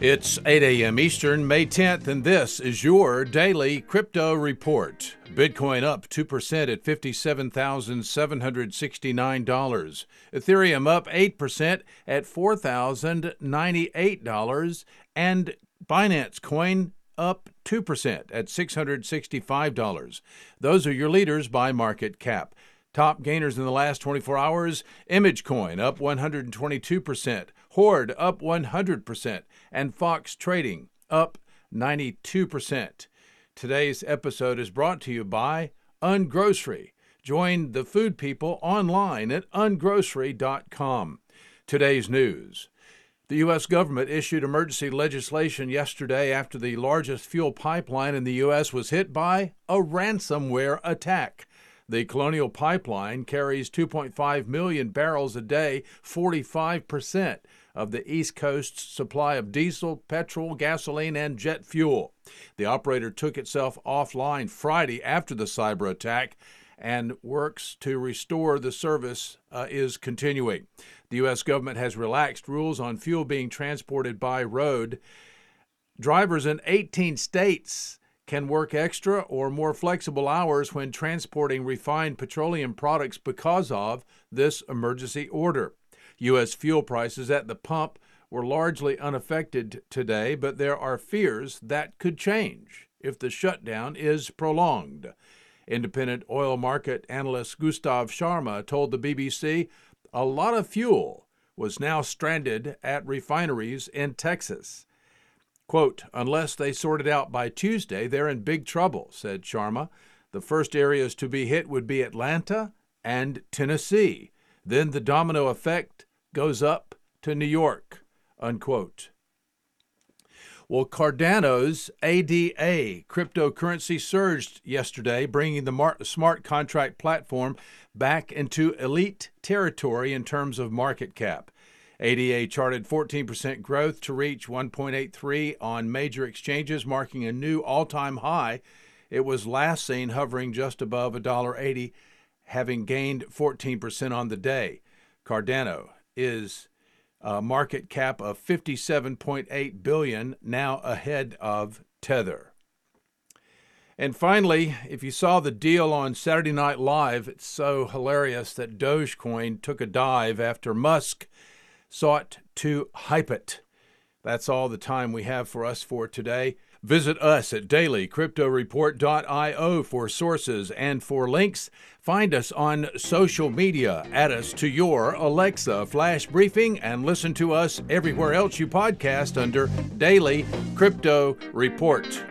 It's 8 a.m. Eastern, May 10th, and this is your daily crypto report. Bitcoin up 2% at $57,769. Ethereum up 8% at $4,098. And Binance Coin up 2% at $665. Those are your leaders by market cap. Top gainers in the last 24 hours Imagecoin up 122%, Horde up 100%, and Fox Trading up 92%. Today's episode is brought to you by Ungrocery. Join the food people online at ungrocery.com. Today's news. The U.S. government issued emergency legislation yesterday after the largest fuel pipeline in the U.S. was hit by a ransomware attack. The Colonial Pipeline carries 2.5 million barrels a day, 45% of the East Coast's supply of diesel, petrol, gasoline, and jet fuel. The operator took itself offline Friday after the cyber attack and works to restore the service uh, is continuing. The U.S. government has relaxed rules on fuel being transported by road. Drivers in 18 states can work extra or more flexible hours when transporting refined petroleum products because of this emergency order. U.S. fuel prices at the pump were largely unaffected today, but there are fears that could change if the shutdown is prolonged. Independent oil market analyst Gaurav Sharma told the BBC a lot of fuel was now stranded at refineries in Texas. Quote, unless they sort it out by Tuesday, they're in big trouble, said Sharma. The first areas to be hit would be Atlanta and Tennessee. Then the domino effect goes up to New York, unquote. Well, Cardano's ADA cryptocurrency surged yesterday, bringing the smart contract platform back into elite territory in terms of market cap. ADA charted 14% growth to reach 1.83 on major exchanges, marking a new all-time high. It was last seen hovering just above $1.80, having gained 14% on the day. Cardano is a market cap of 57.8 billion, now ahead of Tether. And finally, if you saw the deal on Saturday Night Live, it's so hilarious that Dogecoin took a dive after Musk sought to hype it. That's all the time we have for us for today. Visit us at dailycryptoreport.io for sources and for links. Find us on social media. Add us to your Alexa flash briefing and listen to us everywhere else you podcast under Daily Crypto Report.